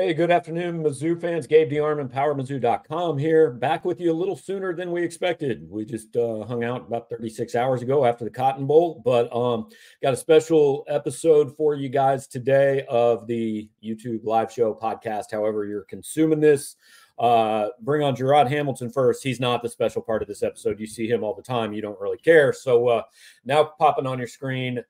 Hey, good afternoon, Mizzou fans. Gabe DeArmond, PowerMizzou.com here. Back with you a little sooner than we expected. We just uh, hung out about 36 hours ago after the Cotton Bowl, but um, got a special episode for you guys today of the YouTube live show podcast. However, you're consuming this. Uh, bring on Gerard Hamilton first. He's not the special part of this episode. You see him all the time. You don't really care. So uh, now popping on your screen,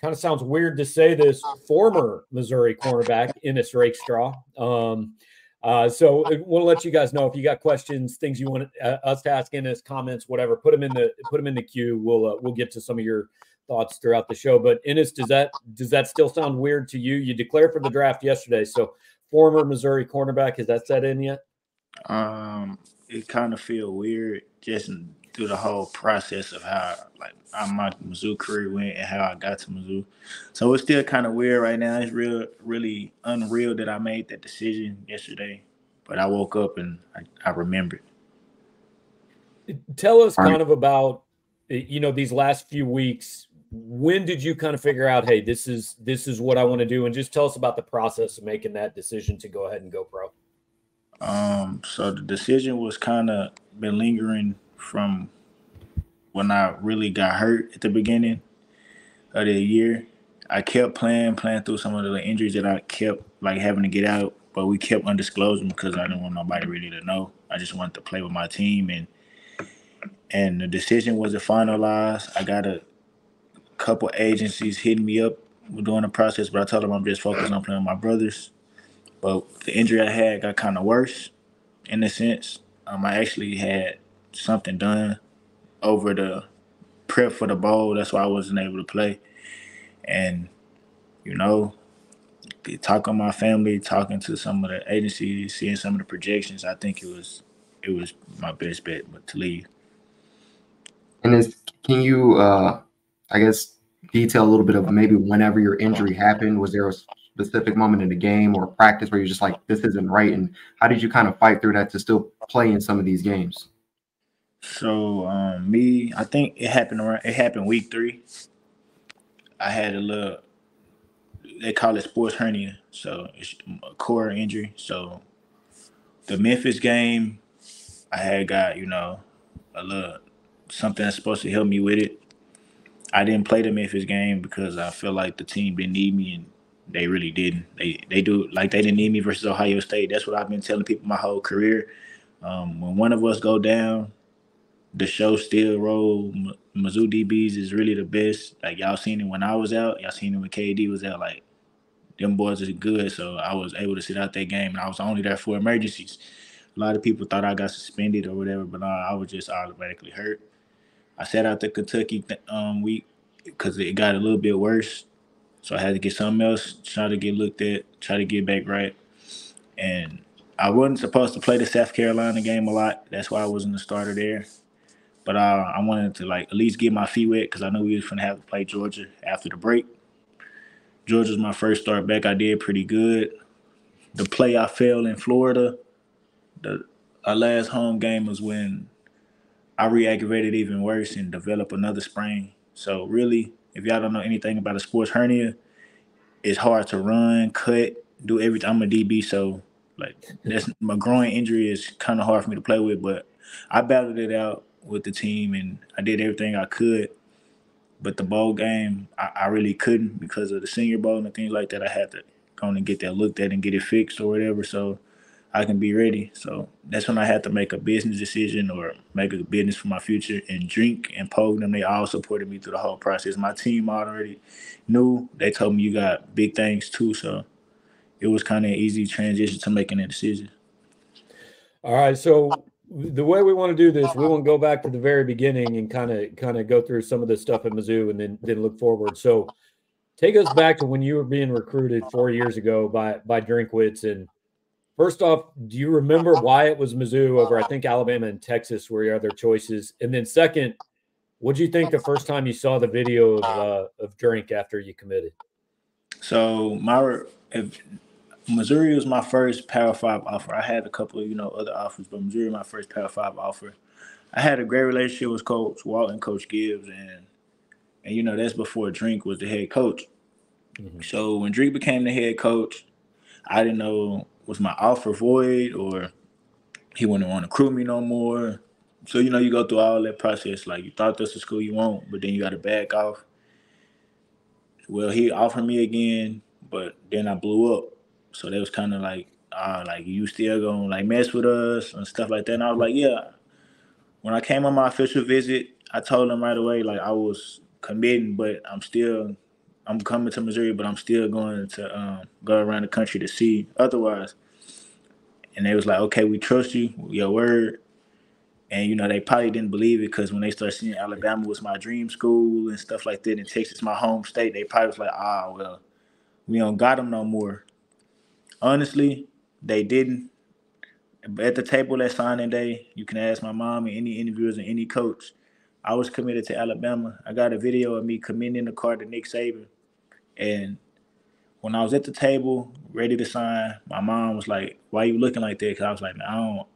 kind of sounds weird to say this former Missouri cornerback Ennis Rakestraw. Um, uh, so we'll let you guys know if you got questions, things you want uh, us to ask Ennis, comments, whatever. Put them in the put them in the queue. We'll uh, we'll get to some of your thoughts throughout the show. But Ennis, does that does that still sound weird to you? You declared for the draft yesterday, so former Missouri cornerback. Has that set in yet? Um, it kind of feel weird just through the whole process of how like how my Mizzou career went and how I got to Mizzou. So it's still kind of weird right now. It's real, really unreal that I made that decision yesterday. But I woke up and I, I remembered. Tell us kind of about you know these last few weeks. When did you kind of figure out, hey, this is this is what I want to do, and just tell us about the process of making that decision to go ahead and go pro. Um, so the decision was kind of been lingering from when I really got hurt at the beginning of the year. I kept playing, playing through some of the injuries that I kept like having to get out, but we kept undisclosing because I didn't want nobody really to know. I just wanted to play with my team and and the decision wasn't finalized. I got a couple agencies hitting me up during the process, but I told them I'm just focused on playing with my brothers. But the injury I had got kind of worse in a sense. Um, I actually had something done over the prep for the bowl. That's why I wasn't able to play. And, you know, talking to my family, talking to some of the agencies, seeing some of the projections, I think it was it was my best bet to leave. And is can you uh I guess detail a little bit of maybe whenever your injury happened, was there a specific moment in the game or practice where you're just like, this isn't right? And how did you kind of fight through that to still play in some of these games? So um, me, I think it happened around. It happened week three. I had a little. They call it sports hernia, so it's a core injury. So the Memphis game, I had got you know a little something that's supposed to help me with it. I didn't play the Memphis game because I feel like the team didn't need me, and they really didn't. They they do like they didn't need me versus Ohio State. That's what I've been telling people my whole career. Um, when one of us go down, the show still roll. Mizzou DBs is really the best. Like y'all seen it when I was out. Y'all seen it when KD was out. Like them boys is good. So I was able to sit out that game, and I was only there for emergencies. A lot of people thought I got suspended or whatever, but I was just automatically hurt. I sat out the Kentucky um, week because it got a little bit worse. So I had to get something else, try to get looked at, try to get back right. And I wasn't supposed to play the South Carolina game a lot. That's why I wasn't the starter there. But uh, I wanted to like at least get my feet wet because I knew we was gonna have to play Georgia after the break. Georgia's my first start back. I did pretty good. The play I fell in Florida, the our last home game was when I re-aggravated even worse and developed another sprain. So really, if y'all don't know anything about a sports hernia, it's hard to run, cut, do everything. I'm a DB, so like that's my groin injury is kind of hard for me to play with, but I battled it out with the team, and I did everything I could. But the bowl game, I, I really couldn't because of the Senior Bowl and things like that. I had to go and get that looked at and get it fixed or whatever, so I can be ready. So that's when I had to make a business decision or make a business for my future. And Drink and Pogue them, they all supported me through the whole process. My team already knew. They told me you got big things too, so it was kind of an easy transition to making that decision. All right, so the way we want to do this, we want to go back to the very beginning and kind of kind of go through some of the stuff at Mizzou and then then look forward. So take us back to when you were being recruited four years ago by by Drinkwitz. And first off, do you remember why it was Mizzou over I think Alabama and Texas were your other choices? And then second, what do you think the first time you saw the video of uh, of Drink after you committed? So my if Missouri was my first Power Five offer. I had a couple of you know other offers, but Missouri was my first Power Five offer. I had a great relationship with Coach Walton, Coach Gibbs, and and you know that's before Drink was the head coach. Mm-hmm. So when Drink became the head coach, I didn't know was my offer void or he wouldn't want to crew me no more. So you know, you go through all that process. Like you thought this is school you want, but then you got to back off. Well, he offered me again, but then I blew up. So they was kind of like, uh, like you still gonna like mess with us and stuff like that. And I was like, yeah. When I came on my official visit, I told them right away like I was committing, but I'm still I'm coming to Missouri, but I'm still going to um, go around the country to see otherwise. And they was like, okay, we trust you, your word. And you know, they probably didn't believe it because when they started seeing Alabama was my dream school and stuff like that, and Texas my home state, they probably was like, ah, well, we don't got them no more. Honestly, they didn't. At the table that signing day, you can ask my mom and any interviewers and any coach. I was committed to Alabama. I got a video of me committing the card to Nick Saban. And when I was at the table, ready to sign, my mom was like, "Why you looking like that?" Because I was like, "I don't,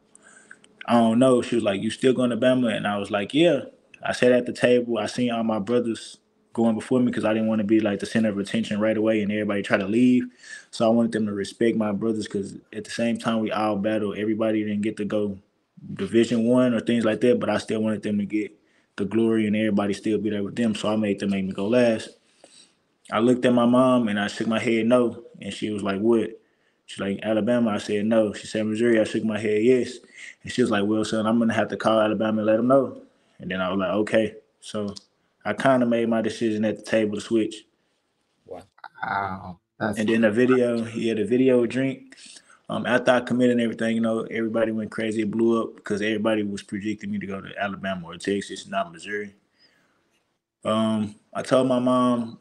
I don't know." She was like, "You still going to Bama?" And I was like, "Yeah." I sat at the table. I seen all my brothers going before me because I didn't want to be like the center of attention right away and everybody try to leave. So I wanted them to respect my brothers because at the same time we all battle. Everybody didn't get to go Division One or things like that, but I still wanted them to get the glory and everybody still be there with them. So I made them make me go last. I looked at my mom and I shook my head no, and she was like, "What?" She's like, "Alabama." I said no. She said Missouri. I shook my head yes, and she was like, "Well, son, I'm gonna have to call Alabama and let them know." And then I was like, "Okay." So I kind of made my decision at the table to switch. Wow. That's And then the video, yeah, the video drink. Um, after I committed and everything, you know, everybody went crazy. It blew up because everybody was predicting me to go to Alabama or Texas, not Missouri. Um, I told my mom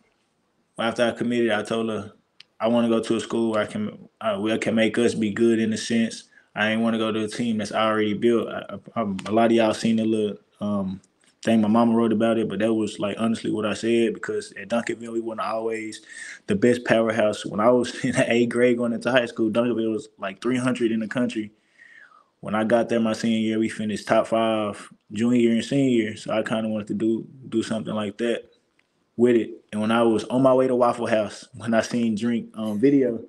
after I committed, I told her I want to go to a school where I can, uh, where can make us be good in a sense. I ain't want to go to a team that's already built. I, I, a lot of y'all seen the little um, thing my mama wrote about it, but that was like honestly what I said because at Duncanville we weren't always the best powerhouse. When I was in the eighth grade going into high school, Duncanville was like 300 in the country. When I got there my senior year, we finished top five junior year and senior year. So I kind of wanted to do do something like that with it. And when I was on my way to Waffle House, when I seen Drink um, video,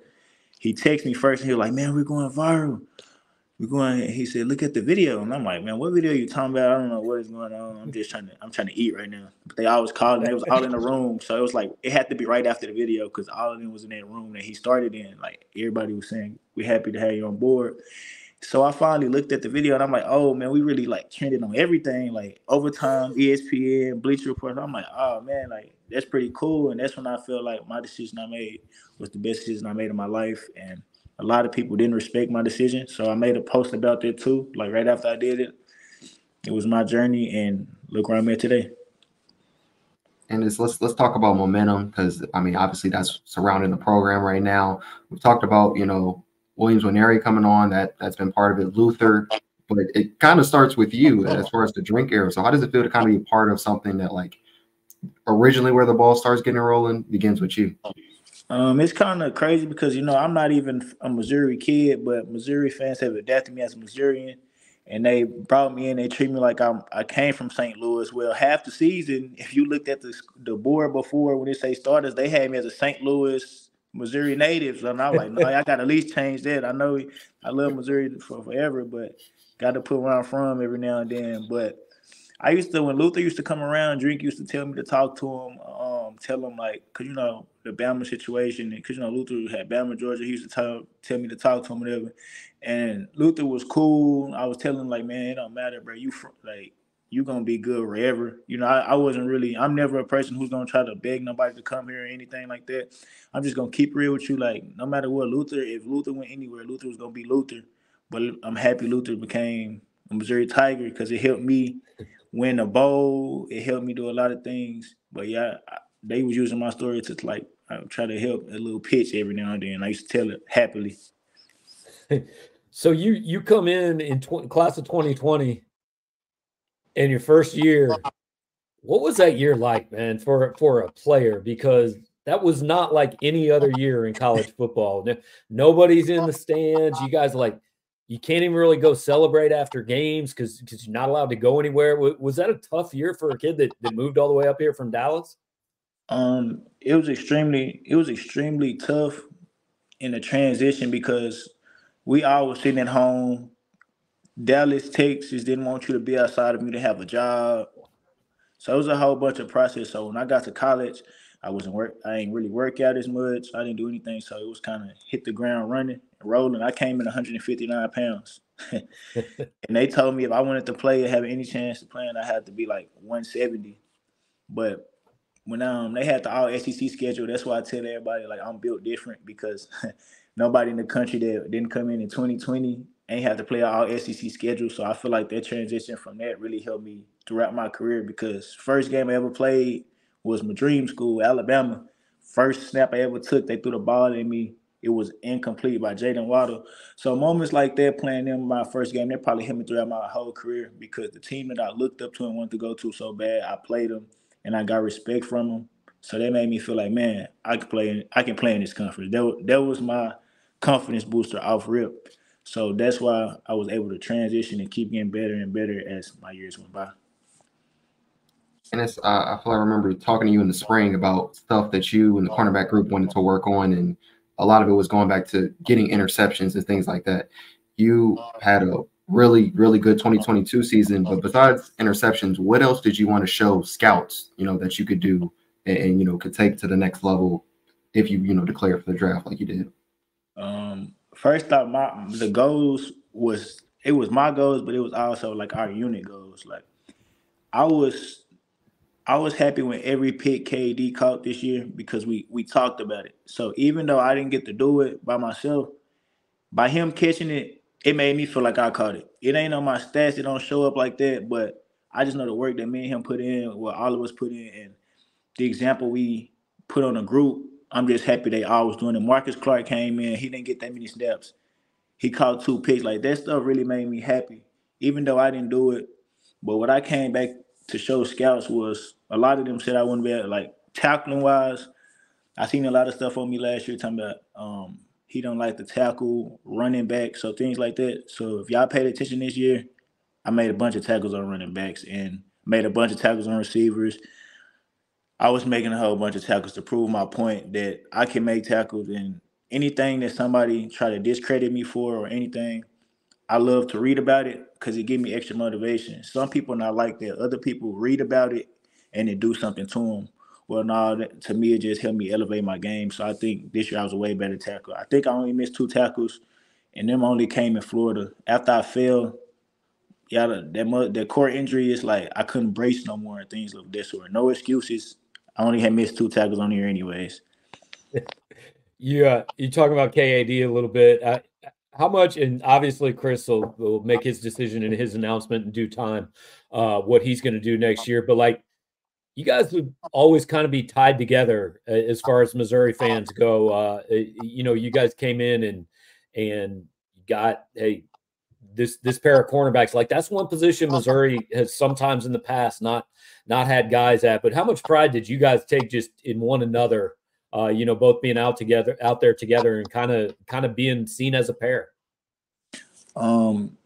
he texted me first and he was like, "Man, we're going viral." We're going. He said, "Look at the video," and I'm like, "Man, what video you talking about? I don't know what is going on. I'm just trying to. I'm trying to eat right now." But they always called, and they was all in the room, so it was like it had to be right after the video because all of them was in that room that he started in. Like everybody was saying, "We're happy to have you on board." So I finally looked at the video and I'm like, "Oh man, we really like trended on everything, like overtime, ESPN, Bleacher Report." I'm like, "Oh man, like that's pretty cool." And that's when I feel like my decision I made was the best decision I made in my life, and a lot of people didn't respect my decision. So I made a post about that too. Like right after I did it, it was my journey, and look where I'm at today. and it's let's let's talk about momentum because I mean obviously that's surrounding the program right now. We've talked about you know Williams Nwaneri coming on that that's been part of it. Luther, but it kind of starts with you as far as the drink era. So how does it feel to kind of be part of something that like originally where the ball starts getting rolling begins with you? Um, it's kind of crazy because you know I'm not even a Missouri kid, but Missouri fans have adapted me as a Missourian, and they brought me in. They treat me like I'm I came from St. Louis. Well, half the season, if you looked at the the board before when they say starters, they had me as a St. Louis Missouri native, and I'm like, no, I got to at least change that. I know I love Missouri for forever, but got to put where I'm from every now and then. But I used to when Luther used to come around, Drink used to tell me to talk to him, um, tell him like, cause you know the Bama situation, cause you know Luther had Bama Georgia. He used to tell tell me to talk to him, whatever. And Luther was cool. I was telling him like, man, it don't matter, bro. You fr- like you gonna be good wherever. You know, I, I wasn't really. I'm never a person who's gonna try to beg nobody to come here or anything like that. I'm just gonna keep real with you. Like no matter what, Luther. If Luther went anywhere, Luther was gonna be Luther. But I'm happy Luther became a Missouri Tiger because it helped me win a bowl. It helped me do a lot of things. But yeah, I, they was using my story to like I try to help a little pitch every now and then. I used to tell it happily. So you you come in in tw- class of 2020 in your first year. What was that year like, man, for for a player? Because that was not like any other year in college football. Nobody's in the stands. You guys like you can't even really go celebrate after games because because you're not allowed to go anywhere. Was that a tough year for a kid that, that moved all the way up here from Dallas? Um, it was extremely it was extremely tough in the transition because we all were sitting at home. Dallas, Texas didn't want you to be outside of me to have a job. So it was a whole bunch of process. So when I got to college, I wasn't work. I ain't really work out as much. I didn't do anything. So it was kind of hit the ground running, and rolling. I came in 159 pounds, and they told me if I wanted to play or have any chance to play, I had to be like 170. But when um they had the all SEC schedule, that's why I tell everybody like I'm built different because nobody in the country that didn't come in in 2020 ain't have to play all SEC schedule. So I feel like that transition from that really helped me throughout my career because first game I ever played was my dream school, Alabama. First snap I ever took, they threw the ball at me. It was incomplete by Jaylen Waddle. So moments like that, playing them my first game, they probably hit me throughout my whole career because the team that I looked up to and wanted to go to so bad, I played them and I got respect from them. So that made me feel like, man, I can play. I can play in this conference. That, that was my confidence booster off rip. So that's why I was able to transition and keep getting better and better as my years went by. Uh, I feel I remember talking to you in the spring about stuff that you and the cornerback group wanted to work on, and a lot of it was going back to getting interceptions and things like that. You had a really, really good 2022 season, but besides interceptions, what else did you want to show scouts, you know, that you could do and, and you know could take to the next level if you you know declare for the draft like you did? Um, first off, my the goals was it was my goals, but it was also like our unit goals. Like I was I was happy when every pick KD caught this year because we we talked about it. So even though I didn't get to do it by myself, by him catching it, it made me feel like I caught it. It ain't on my stats, it don't show up like that, but I just know the work that me and him put in, what all of us put in, and the example we put on the group. I'm just happy they all was doing it. Marcus Clark came in, he didn't get that many snaps. He caught two picks. Like that stuff really made me happy, even though I didn't do it. But what I came back to show scouts was a lot of them said I wouldn't be able, like tackling wise. I seen a lot of stuff on me last year talking about um, he don't like to tackle running back, so things like that. So if y'all paid attention this year, I made a bunch of tackles on running backs and made a bunch of tackles on receivers. I was making a whole bunch of tackles to prove my point that I can make tackles and anything that somebody try to discredit me for or anything, I love to read about it because it give me extra motivation. Some people not like that. Other people read about it and it do something to them. Well, no, that, to me it just helped me elevate my game. So I think this year I was a way better tackle. I think I only missed two tackles, and them only came in Florida. After I fell, yeah, that that core injury is like I couldn't brace no more and things of this sort. No excuses. I only had missed two tackles on here anyways. you uh, you talk about KAD a little bit. Uh, how much? And obviously, Kris will, will make his decision in his announcement in due time. Uh, what he's going to do next year, but like you guys would always kind of be tied together uh, as far as Missouri fans go. Uh, you know, you guys came in and and got hey this this pair of cornerbacks like that's one position Missouri has sometimes in the past not not had guys at. But how much pride did you guys take just in one another uh, you know, both being out together, out there together, and kind of, kind of being seen as a pair. Um,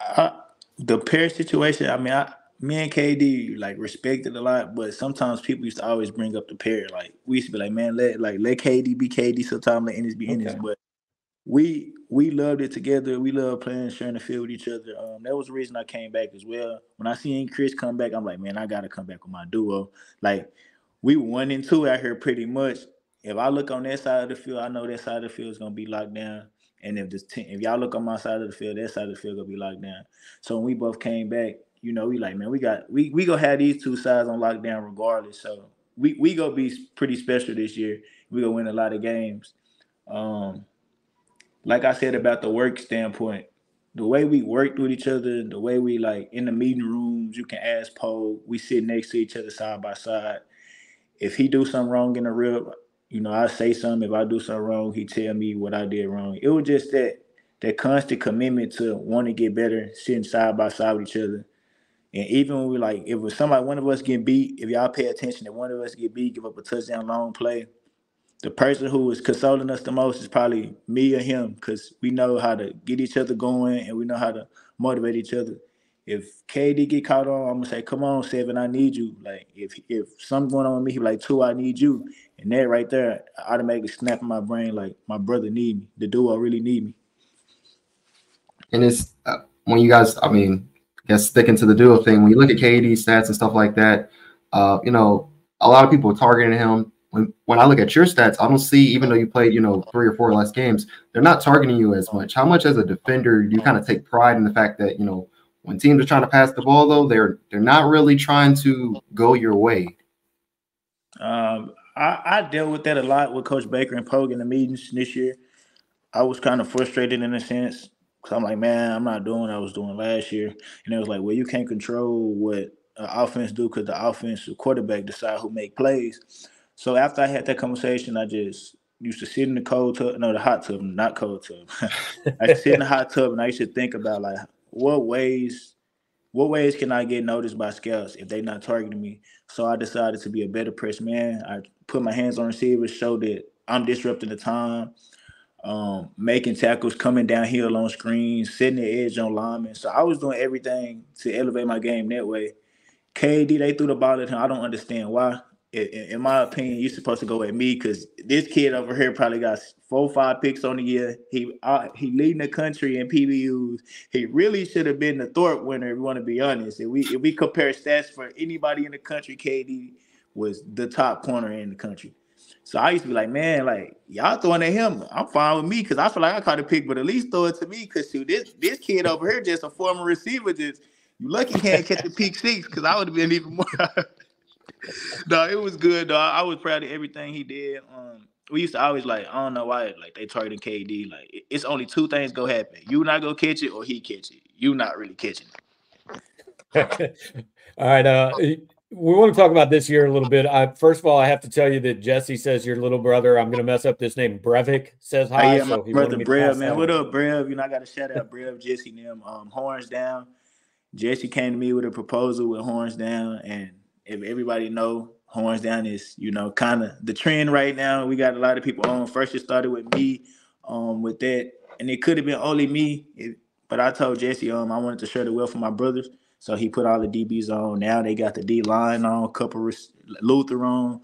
I, the pair situation. I mean, I, me and KD like respected a lot, but sometimes people used to always bring up the pair. Like we used to be like, man, let like let KD be KD. Sometimes let Ennis be Ennis. Okay. But we we loved it together. We love playing, sharing the field with each other. Um, that was the reason I came back as well. When I seen Kris come back, I'm like, man, I gotta come back with my duo. Like we one and two out here pretty much, if I look on that side of the field, I know that side of the field is gonna be locked down. And if this team, if y'all look on my side of the field, that side of the field gonna be locked down. So when we both came back, you know, we like, man, we got we we gonna have these two sides on lockdown regardless. So we we gonna be pretty special this year. We gonna win a lot of games. Um, like I said about the work standpoint, the way we worked with each other, the way we like in the meeting rooms, you can ask Poe. We sit next to each other side by side. If he do something wrong in the rib, you know, I say something. If I do something wrong, he tell me what I did wrong. It was just that that constant commitment to want to get better, sitting side by side with each other. And even when we like, if it was somebody, one of us get beat, if y'all pay attention, that one of us get beat, give up a touchdown long play, the person who is consoling us the most is probably me or him, because we know how to get each other going and we know how to motivate each other. If KD get caught on, I'm gonna say, "Come on, seven, I need you." Like if if something going on with me, he like two, I need you, and that right there automatically snap in my brain like my brother need me. The duo really need me. And it's uh, when you guys, I mean, I guess sticking to the duo thing. When you look at KD stats and stuff like that, uh, you know, a lot of people targeting him. When when I look at your stats, I don't see even though you played, you know, three or four less games, they're not targeting you as much. How much as a defender do you kind of take pride in the fact that you know? When teams are trying to pass the ball, though, they're they're not really trying to go your way. Um, I, I dealt with that a lot with Coach Baker and Pogue in the meetings this year. I was kind of frustrated in a sense because I'm like, man, I'm not doing what I was doing last year, and it was like, well, you can't control what uh, offense do because the offensive quarterback decide who make plays. So after I had that conversation, I just used to sit in the cold tub, no, the hot tub, not cold tub. I sit in the hot tub and I used to think about like what ways what ways can I get noticed by scouts if they're not targeting me? So I decided to be a better press man. I put my hands on receivers, show that I'm disrupting the time, um, making tackles, coming downhill on screens, setting the edge on linemen. So I was doing everything to elevate my game that way. KD, they threw the ball at him. I don't understand why in, my opinion, you're supposed to go at me because this kid over here probably got four, five picks on the year. He uh, he leading the country in PBUs. He really should have been the Thorpe winner. If we want to be honest, if we if we compare stats for anybody in the country, KD was the top corner in the country. So I used to be like, man, like y'all throwing at him. I'm fine with me because I feel like I caught a pick, but at least throw it to me because this this kid over here just a former receiver. Just you lucky can't catch a pick six because I would have been even more. no, it was good, dog. I was proud of everything he did. Um, we used to always like, I don't know why, like they targeting KD. Like it's only two things go happen: you not go catch it, or he catch it. You not really catching it. all right. Uh, we want to talk about this year a little bit. I, first of all, I have to tell you that Jesse says your little brother. I'm going to mess up this name. Brevik says hi. Hey, yeah, my so brother Brev, man. What up, Brev? You know, I got to shout out Brev, Jesse, them. Um, horns down. Jesse came to me with a proposal with horns down, and if everybody know horns down is you know kind of the trend right now. We got a lot of people on. First, it started with me, um, with that, and it could have been only me, it, but I told Jesse, um, I wanted to share the wealth with my brothers, so he put all the DBs on. Now they got the D line on, a couple of Luther on.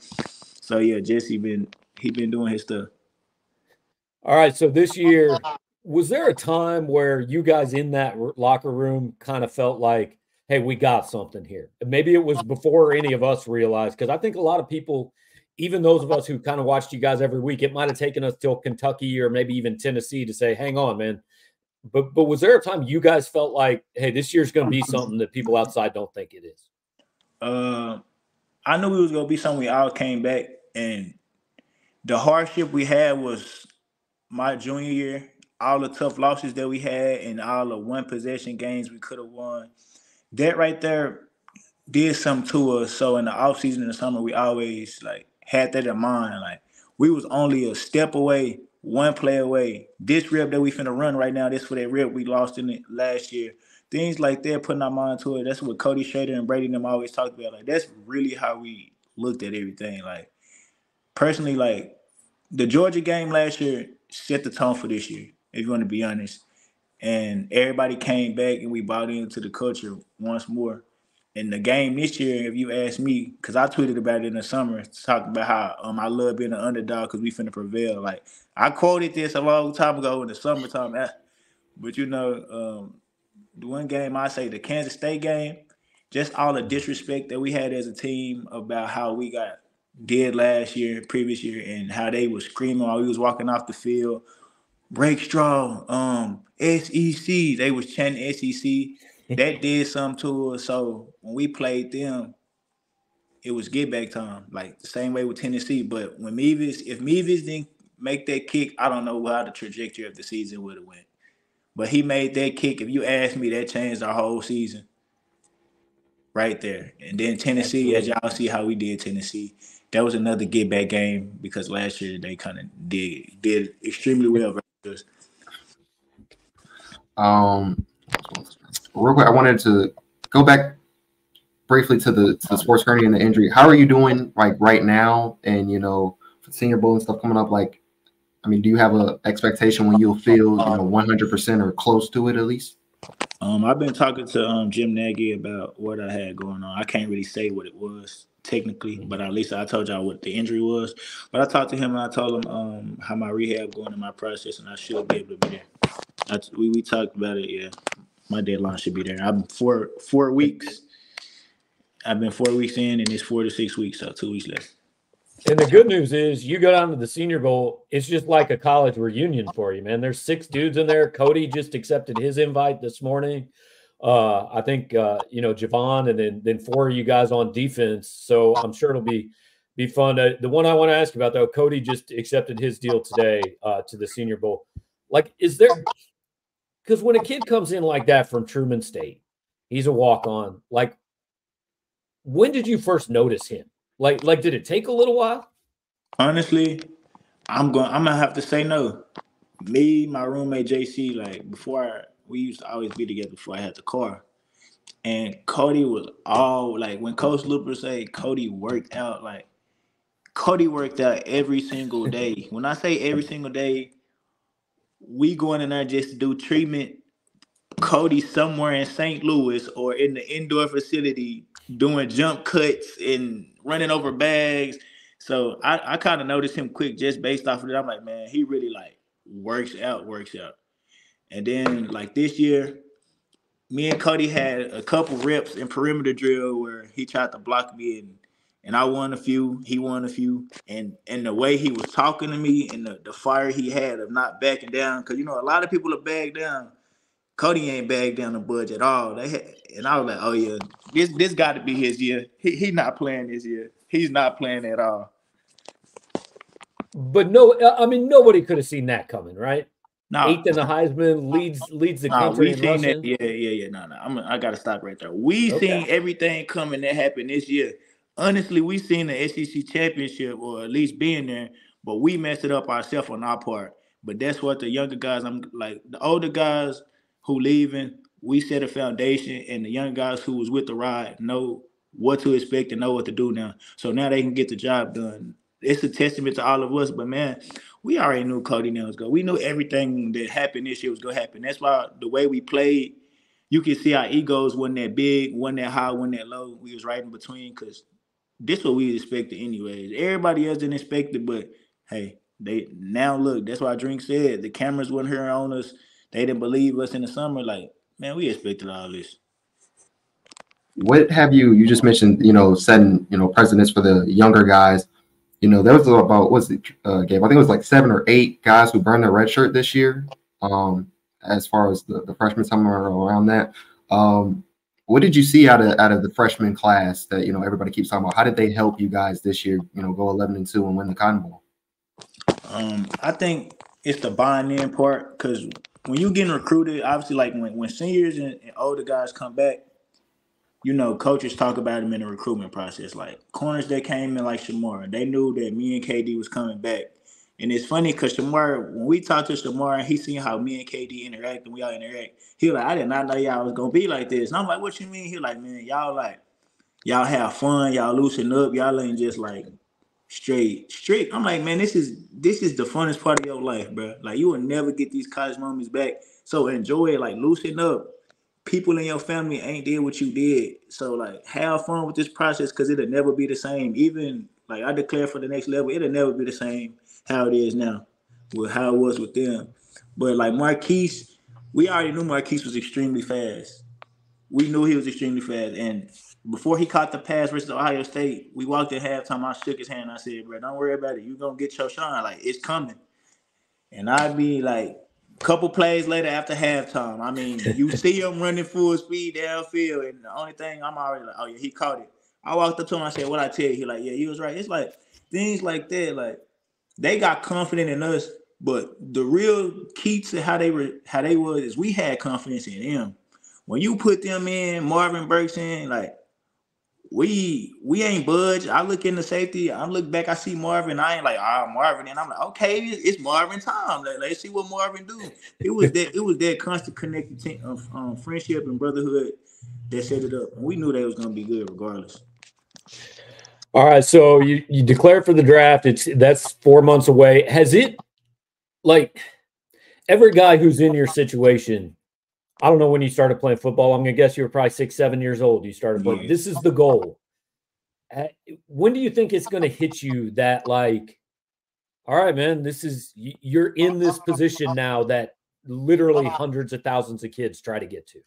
So yeah, Jesse been he been doing his stuff. All right, so this year, was there a time where you guys in that locker room kind of felt like hey, we got something here. maybe it was before any of us realized, because I think a lot of people, even those of us who kind of watched you guys every week, it might have taken us till Kentucky or maybe even Tennessee to say, hang on, man. But but was there a time you guys felt like, hey, this year's going to be something that people outside don't think it is? Uh, I knew it was going to be something. We all came back, and the hardship we had was my junior year. All the tough losses that we had, and all the one possession games we could have won that right there did something to us. So in the off season in the summer, we always like had that in mind. Like we was only a step away, one play away. This rep that we finna run right now, this for that rep we lost in it last year. Things like that, putting our mind to it. That's what Cody Schrader and Brady and them always talked about. Like that's really how we looked at everything. Like personally, like the Georgia game last year set the tone for this year. If you want to be honest, and everybody came back and we bought into the culture once more. In the game this year, if you ask me, because I tweeted about it in the summer, talking about how um I love being an underdog because we finna prevail. Like I quoted this a long time ago in the summertime, eh, but you know, um, the one game I say the Kansas State game, just all the disrespect that we had as a team about how we got did last year, previous year, and how they were screaming while we was walking off the field Rakestraw, um, SEC. They was chanting SEC. that did something to us. So when we played them, it was get back time, like the same way with Tennessee. But when Mevis, if Mevis didn't make that kick, I don't know how the trajectory of the season would have went. But he made that kick. If you ask me, that changed our whole season. Right there. And then Tennessee, Absolutely. as y'all see how we did Tennessee, that was another get back game because last year they kind of did did extremely well um, real quick, I wanted to go back briefly to the to the sports hernia and the injury. How are you doing like right now? And you know, Senior Bowl and stuff coming up, like, I mean, do you have a expectation when you'll feel you know 100 percent or close to it at least? Um, I've been talking to um Jim Nagy about what I had going on. I can't really say what it was technically, but at least I told y'all what the injury was. But I talked to him and I told him um how my rehab going in my process, and I should be able to be there. I, we we talked about it. Yeah, my deadline should be there. I'm four four weeks. I've been four weeks in, and it's four to six weeks, so two weeks left. And the good news is you go down to the Senior Bowl. It's just like a college reunion for you, man. There's six dudes in there. Cody just accepted his invite this morning. Uh, I think uh, you know Javon, and then then four of you guys on defense. So I'm sure it'll be be fun. Uh, the one I want to ask about though, Cody just accepted his deal today uh, to the Senior Bowl. Like, is there? Because when a kid comes in like that from Truman State, he's a walk on. Like, when did you first notice him? Like, like, did it take a little while? Honestly, I'm going. I'm gonna have to say no. Me, my roommate JC, like before I, we used to always be together before I had the car, and Cody was all like when Coach Luper say Cody worked out, like Cody worked out every single day. when I say every single day, we going in there just to do treatment. Cody somewhere in St. Louis or in the indoor facility doing jump cuts and running over bags. So I, I kind of noticed him quick just based off of it. I'm like, man, he really like works out, works out. And then like this year, me and Cody had a couple reps in perimeter drill where he tried to block me and and I won a few, he won a few. And and the way he was talking to me and the, the fire he had of not backing down, because you know, a lot of people are back down. Cody ain't back down the budge at all. They had, and I was like, oh yeah, this this got to be his year. He he not playing this year. He's not playing at all. But no, I mean nobody could have seen that coming, right? No, Eighth in the Heisman leads leads the no, country we in seen that. Yeah, yeah, yeah. No, no. I'm I gotta stop right there. We Okay. seen everything coming that happened this year. Honestly, we seen the SEC championship or at least being there, but we messed it up ourselves on our part. But that's what the younger guys, I'm like the older guys who leaving, we set a foundation, and the young guys who was with the ride know what to expect and know what to do now. So now they can get the job done. It's a testament to all of us, but man, we already knew Cody Nails go. We knew everything that happened this year was gonna happen. That's why the way we played, you can see our egos wasn't that big, wasn't that high, wasn't that low. We was right in between because this what we expected anyways. Everybody else didn't expect it, but hey, they now look. That's why Drink said the cameras weren't here on us. They didn't believe us in the summer. Like man, we expected all this. What have you? You just mentioned, you know, setting, you know, precedents for the younger guys. You know, there was about what's it, uh, Gabe? I think it was like seven or eight guys who burned their red shirt this year. Um, as far as the, the freshmen, somewhere around that. Um, what did you see out of out of the freshman class that you know everybody keeps talking about? How did they help you guys this year? You know, go eleven and two and win the Cotton Bowl. Um, I think it's the buying in part because when you're getting recruited, obviously, like when, when seniors and, and older guys come back, you know, coaches talk about them in the recruitment process. Like corners that came in like Shamar, they knew that me and KD was coming back. And it's funny because Shamar, when we talked to Shamar, he seen how me and KD interact and we all interact. He was like, I did not know y'all was gonna be like this. And I'm like, what you mean? He like, man, y'all like, y'all have fun, y'all loosen up, y'all ain't just like straight, straight. I'm like, man, this is this is the funnest part of your life, bro. Like you will never get these college moments back. So enjoy it, like loosen up. People in your family ain't did what you did. So like have fun with this process because it'll never be the same. Even like I declare for the next level, it'll never be the same how it is now with how it was with them. But like Marquise, we already knew Marquise was extremely fast. We knew he was extremely fast. And before he caught the pass versus Ohio State, we walked at halftime. I shook his hand. I said, bro, don't worry about it. You're gonna get your shine. Like it's coming. And I'd be like, couple plays later after halftime. I mean, you see him running full speed downfield, and the only thing I'm already like, oh yeah, he caught it. I walked up to him. I said, "What I tell you?" He like, "Yeah, you was right." It's like things like that. Like they got confident in us, but the real key to how they were, how they was, is we had confidence in them. When you put them in, Marvin Burks in, like we we ain't budge. I look in the safety. I look back. I see Marvin. I ain't like ah Marvin, and I'm like okay, it's, Marvin time. Like, let's see what Marvin do. It was that it was that constant connected of um, friendship and brotherhood that set it up, and we knew they was gonna be good regardless. All right, so you you declare for the draft. It's that's four months away. Has it like every guy who's in your situation I don't know when you started playing football. I'm gonna guess you were probably six, seven years old. You started playing. This is the goal. Uh, When do you think it's gonna hit you that like, all right, man, this is you're in this position now that literally hundreds of thousands of kids try to get to.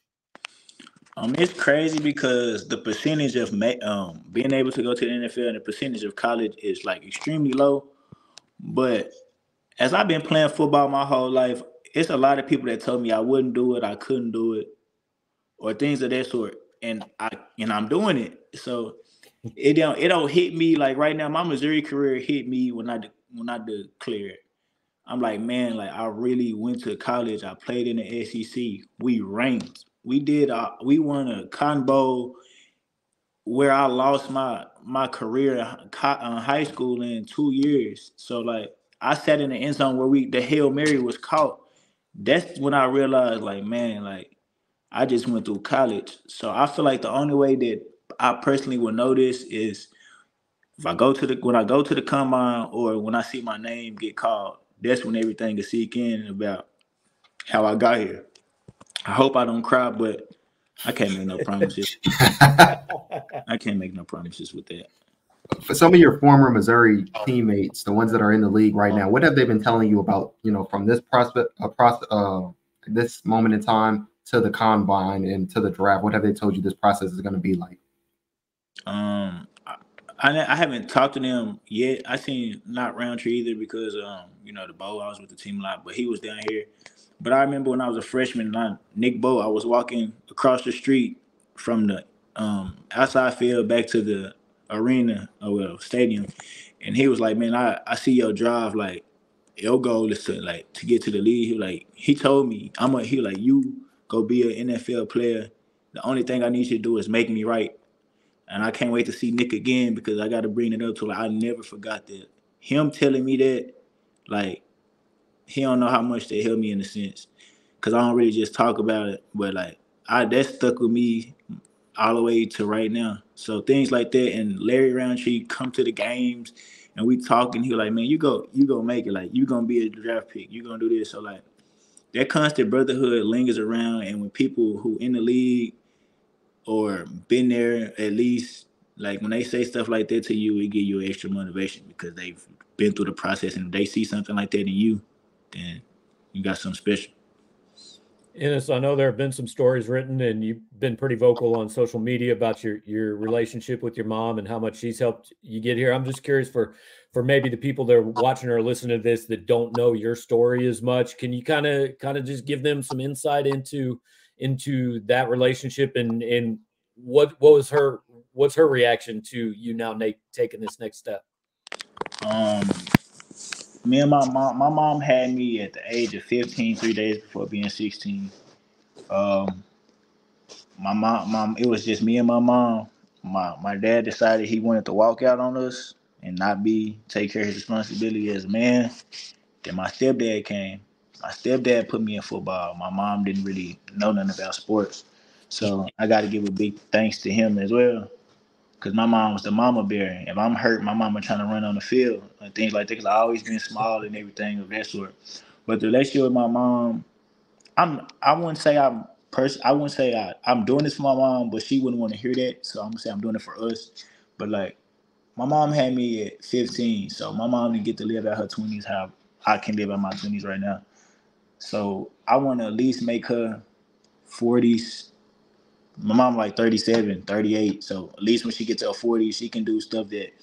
Um, it's crazy because the percentage of um being able to go to the NFL and the percentage of college is like extremely low. But as I've been playing football my whole life, it's a lot of people that told me I wouldn't do it, I couldn't do it, or things of that sort. And I and I'm doing it. So it don't it don't hit me like right now. My Missouri career hit me when I when I declared. I'm like, man, like I really went to college. I played in the SEC. We ranked. We did. Uh, we won a Bowl where I lost my my career in uh, high school in two years. So like I sat in the end zone where we the hail mary was caught. That's when I realized, like, man, like I just went through college. So I feel like the only way that I personally will know this is if I go to the when I go to the combine or when I see my name get called. That's when everything will seek in about how I got here. I hope I don't cry, but I can't make no promises. I can't make no promises with that. For some of your former Missouri teammates, the ones that are in the league right now, what have they been telling you about, you know, from this prospect, uh, pros- uh, this moment in time to the combine and to the draft? What have they told you this process is going to be like? Um, I, I haven't talked to them yet. I seen not Rountree either because um, you know, the Bow, I was with the team a lot, but he was down here. But I remember when I was a freshman, I, Nick Bow, I was walking across the street from the um outside field back to the arena or well stadium, and he was like, "Man, I I see your drive. Like, your goal is to like to get to the league." He like he told me, "I'm a he was like you go be an NFL player. The only thing I need you to do is make me right." And I can't wait to see Nick again because I got to bring it up to like I never forgot that him telling me that, like he don't know how much they helped me in a sense, because I don't really just talk about it, but like I that stuck with me all the way to right now. So things like that, and Larry Rountree come to the games, and we talking. he like, man, you go, you gonna make it, like you gonna be a draft pick, you gonna do this. So like that constant brotherhood lingers around, and when people who in the league or been there at least like when they say stuff like that to you, it give you extra motivation because they've been through the process and if they see something like that in you, then you got something special. Ennis, I know there have been some stories written, and you've been pretty vocal on social media about your your relationship with your mom and how much she's helped you get here. I'm just curious for for maybe the people that are watching or listening to this that don't know your story as much. Can you kind of kind of just give them some insight into into that relationship and and what what was her what's her reaction to you now Nate taking this next step? Um me and my mom my mom had me at the age of 15, three days before being 16. Um my mom mom it was just me and my mom. My my dad decided he wanted to walk out on us and not be take care of his responsibility as a man. Then my stepdad came. My stepdad put me in football. My mom didn't really know nothing about sports. So I gotta give a big thanks to him as well. Cause my mom was the mama bear. If I'm hurt, my mama trying to run on the field and things like that. Cause I always been small and everything of that sort. But the relationship with my mom, I'm I wouldn't say I'm pers- I wouldn't say I, I'm doing this for my mom, but she wouldn't want to hear that. So I'm gonna say I'm doing it for us. But like my mom had me at 15, so my mom didn't get to live at her 20s how I can live out my 20s right now. So I want to at least make her 40s. My mom like 37, 38. So at least when she gets to her 40s, she can do stuff that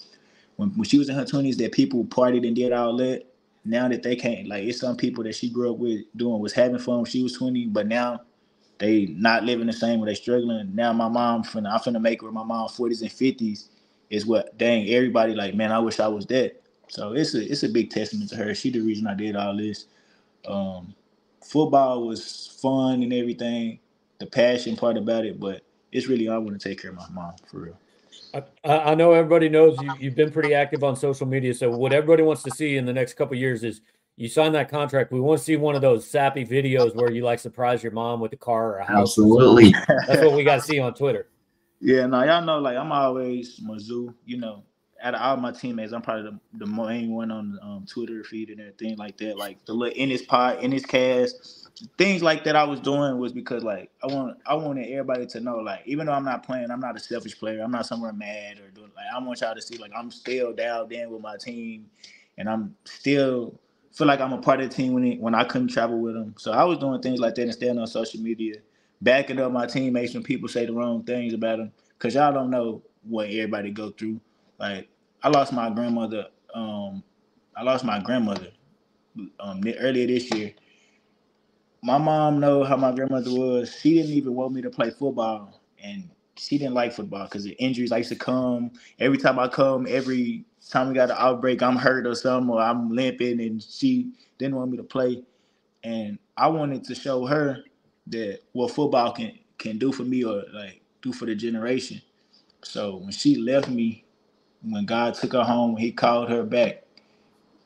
when, when she was in her 20s that people partied and did all that. Now that they can't, like it's some people that she grew up with doing was having fun when she was 20, but now they not living the same or they struggling. Now my mom finna I'm finna make her my mom 40s and 50s is what dang everybody like, man, I wish I was that. So it's a it's a big testament to her. She the reason I did all this. Um football was fun and everything, the passion part about it, but it's really I want to take care of my mom for real. I, I know everybody knows you, you've been pretty active on social media. So what everybody wants to see in the next couple years is you sign that contract. We want to see one of those sappy videos where you like surprise your mom with a car or a house. Absolutely. That's what we got to see on Twitter. Yeah, now y'all know like I'm always Mizzou, you know. Out of all my teammates, I'm probably the, the main one on um, Twitter feed and everything like that. Like the little in his pod, in his cast, things like that I was doing was because like I want I wanted everybody to know like even though I'm not playing, I'm not a selfish player. I'm not somewhere mad or doing like I want y'all to see like I'm still dialed in with my team, and I'm still feel like I'm a part of the team when it, when I couldn't travel with them. So I was doing things like that and staying on social media, backing up my teammates when people say the wrong things about them, cause y'all don't know what everybody go through. Like I lost my grandmother. Um, I lost my grandmother um, earlier this year my mom know how my grandmother was. She didn't even want me to play football, and she didn't like football because the injuries I used to come. Every time I come, every time we got an outbreak, I'm hurt or something, or I'm limping, and she didn't want me to play. And I wanted to show her that what football can can do for me or like do for the generation. So when she left me, when God took her home, He called her back.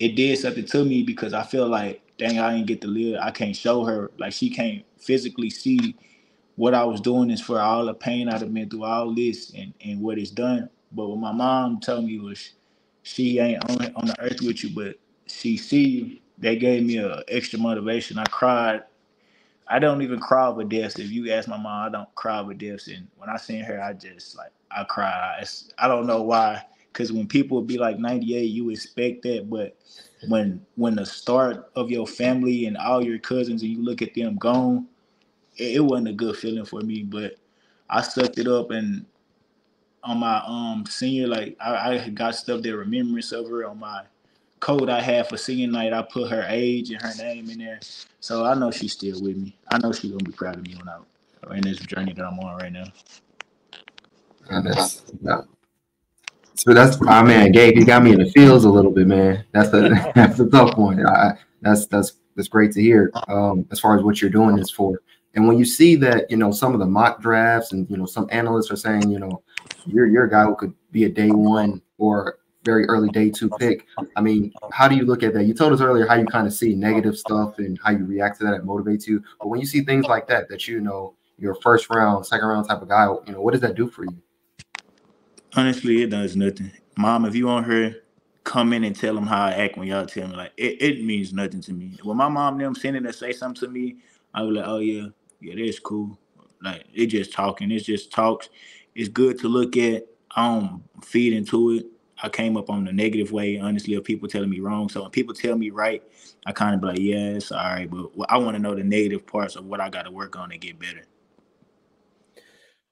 It did something to me because I feel like dang, I didn't get to live. I can't show her. Like she can't physically see what I was doing is for all the pain I'd have been through all this and, and what it's done. But what my mom told me was she ain't on, on the earth with you, but she see you. That gave me a extra motivation. I cried. I don't even cry over deaths. If you ask my mom, I don't cry over deaths. And when I seen her, I just like I cry. I don't know why. Cause when people be like 98, you expect that, but when when the start of your family and all your cousins and you look at them gone, it, it wasn't a good feeling for me. But I sucked it up and on my um senior like I, I got stuff that remembrance of her on my code I had for senior night. I put her age and her name in there, so I know she's still with me. I know she's gonna be proud of me when I in this journey that I'm on right now. And that's yeah. So that's my man, Gabe. You got me in the fields a little bit, man. That's a that's a tough one. I, that's that's that's great to hear. Um, as far as what you're doing is for, and when you see that, you know, some of the mock drafts and you know some analysts are saying, you know, you're you're a guy who could be a day one or very early day two pick. I mean, how do you look at that? You told us earlier how you kind of see negative stuff and how you react to that. It motivates you. But when you see things like that, that you know you're a first round, second round type of guy, you know, what does that do for you? Honestly, it does nothing. Mom, if you want her, come in and tell them how I act when y'all tell me. Like it, it means nothing to me. When my mom them sending to say something to me, I was like, oh yeah, yeah, that's cool. Like it just talking. It's just talks. It's good to look at. I don't feed into it. I came up on the negative way, honestly, of people telling me wrong. So when people tell me right, I kind of be like, yeah, it's all right. But I want to know the negative parts of what I got to work on to get better.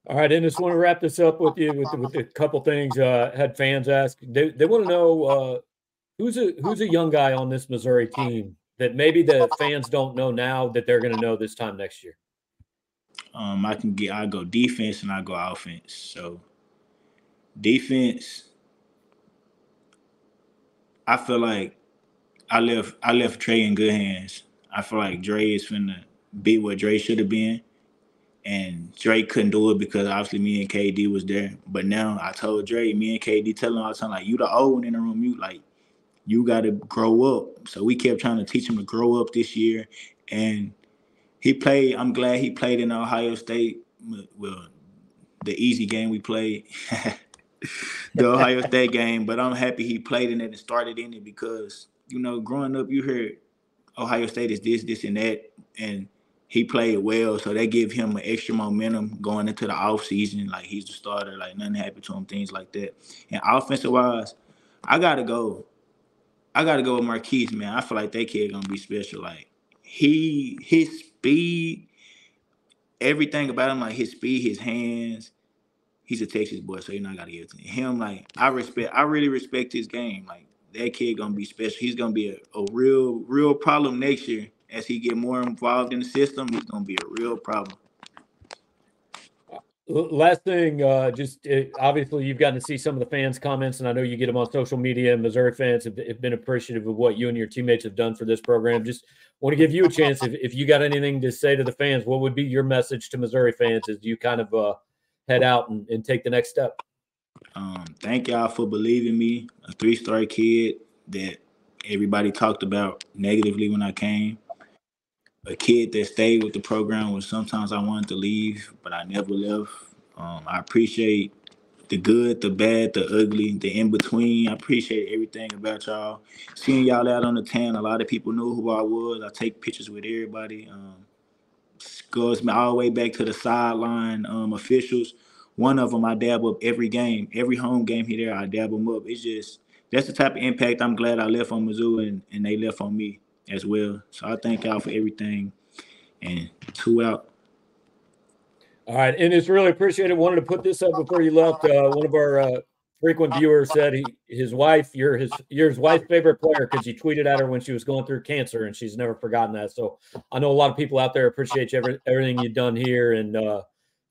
All right, and just want to wrap this up with you with, with a couple things. Uh, had fans ask they, they want to know uh, who's a who's a young guy on this Missouri team that maybe the fans don't know now that they're going to know this time next year. Um, I can get I go defense and I go offense. So defense, I feel like I left I left Trey in good hands. I feel like Dre is finna be what Dre should have been and Dre couldn't do it because obviously me and KD was there. But now I told Dre, me and KD telling all the time, like, you the old one in the room, you like, you gotta grow up. So we kept trying to teach him to grow up this year. And he played, I'm glad he played in Ohio State. Well, the easy game we played. the Ohio State game, but I'm happy he played in it and started in it because, you know, growing up you heard Ohio State is this, this, and that. And he played well, so they give him an extra momentum going into the off season. Like he's the starter, like nothing happened to him, things like that. And offensive wise, I gotta go. I gotta go with Marquise, man. I feel like that kid gonna be special. Like he, his speed, everything about him, like his speed, his hands. He's a Texas boy, so you know I gotta give it to him. Like I respect, I really respect his game. Like that kid gonna be special. He's gonna be a, a real, real problem next year as he get more involved in the system, he's gonna be a real problem. Last thing, uh, just it, obviously you've gotten to see some of the fans' comments, and I know you get them on social media. Missouri fans have, have, been appreciative of what you and your teammates have done for this program. Just want to give you a chance if, if you got anything to say to the fans. What would be your message to Missouri fans as you kind of uh, head out and, and take the next step? Um, thank y'all for believing me, a three-star kid that everybody talked about negatively when I came a kid that stayed with the program was sometimes I wanted to leave, but I never left. Um, I appreciate the good, the bad, the ugly, the in between. I appreciate everything about y'all. Seeing y'all out on the tan, a lot of people know who I was. I take pictures with everybody. Um, goes all the way back to the sideline um, officials. One of them I dab up every game, every home game here there. I dab them up. It's just that's the type of impact I'm glad I left on Mizzou and, and they left on me as well. So I thank y'all for everything. And two out. All right, and it's really appreciated. Wanted to put this up before you left. Uh, one of our uh, frequent viewers said he, his wife, you're his, you're his wife's favorite player because you tweeted at her when she was going through cancer, and she's never forgotten that. So I know a lot of people out there appreciate you every, everything you've done here, and uh,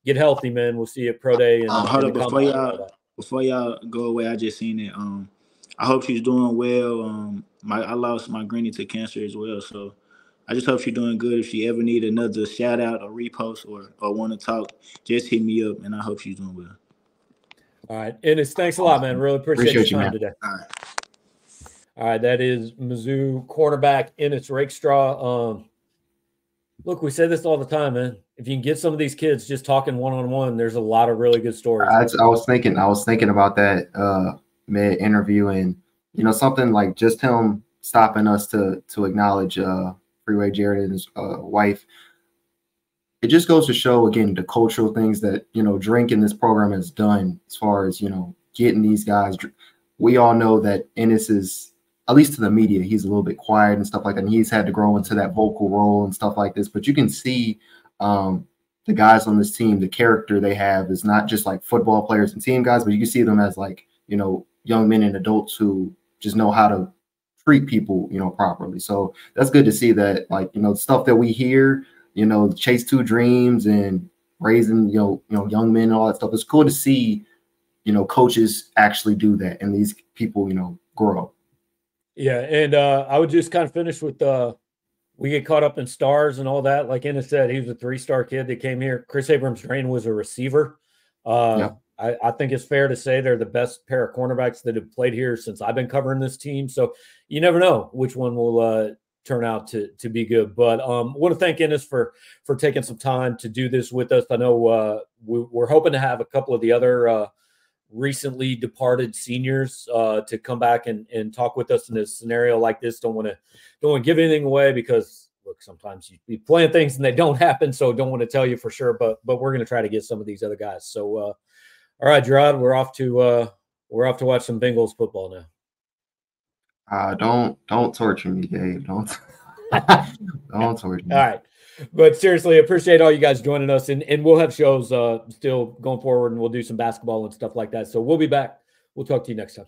get healthy, man. We'll see you at pro day. And um, hold up before y'all before y'all go away. I just seen it. Um, I hope she's doing well. Um, my I lost my granny to cancer as well, so I just hope she's doing good. If she ever need another shout out or repost or or want to talk, just hit me up, and I hope she's doing well. All right, Ennis, thanks a lot, man. Really appreciate, appreciate your time you, today. All right. All right, that is Mizzou cornerback Ennis Rakestraw. Um, look, we say this all the time, man. If you can get some of these kids just talking one on one, there's a lot of really good stories. I, I was thinking, I was thinking about that uh, mid interview, and you know, something like just him stopping us to to acknowledge uh, Freeway Jared and his uh, wife. It just goes to show again the cultural things that you know Drinkwitz this program has done as far as you know getting these guys. We all know that Ennis is at least to the media, he's a little bit quiet and stuff like that. And he's had to grow into that vocal role and stuff like this. But you can see um, the guys on this team, the character they have is not just like football players and team guys, but you can see them as like you know young men and adults who just know how to treat people, you know, properly. So that's good to see that, like, you know, stuff that we hear, you know, chase two dreams and raising, you know, you know, young men and all that stuff. It's cool to see, you know, coaches actually do that and these people, you know, grow. Yeah, and uh, I would just kind of finish with uh, we get caught up in stars and all that. Like Ennis said, he was a three-star kid that came here. Kris Abrams-Draine was a receiver. Uh, yeah. I, I, think it's fair to say they're the best pair of cornerbacks that have played here since I've been covering this team. So you never know which one will uh, turn out to to be good. But um, want to thank Ennis for for taking some time to do this with us. I know uh, we, are hoping to have a couple of the other uh, recently departed seniors uh, to come back and, and talk with us in a scenario like this. Don't want to don't want to give anything away because look, sometimes you, you plan things and they don't happen. So don't want to tell you for sure. But but we're going to try to get some of these other guys. So uh, all right, Gerard, we're off to uh, we're off to watch some Bengals football now. Uh, don't don't torture me, Dave. Don't don't torture me. All right. But seriously, appreciate all you guys joining us, and, and we'll have shows uh, still going forward, and we'll do some basketball and stuff like that. So we'll be back. We'll talk to you next time.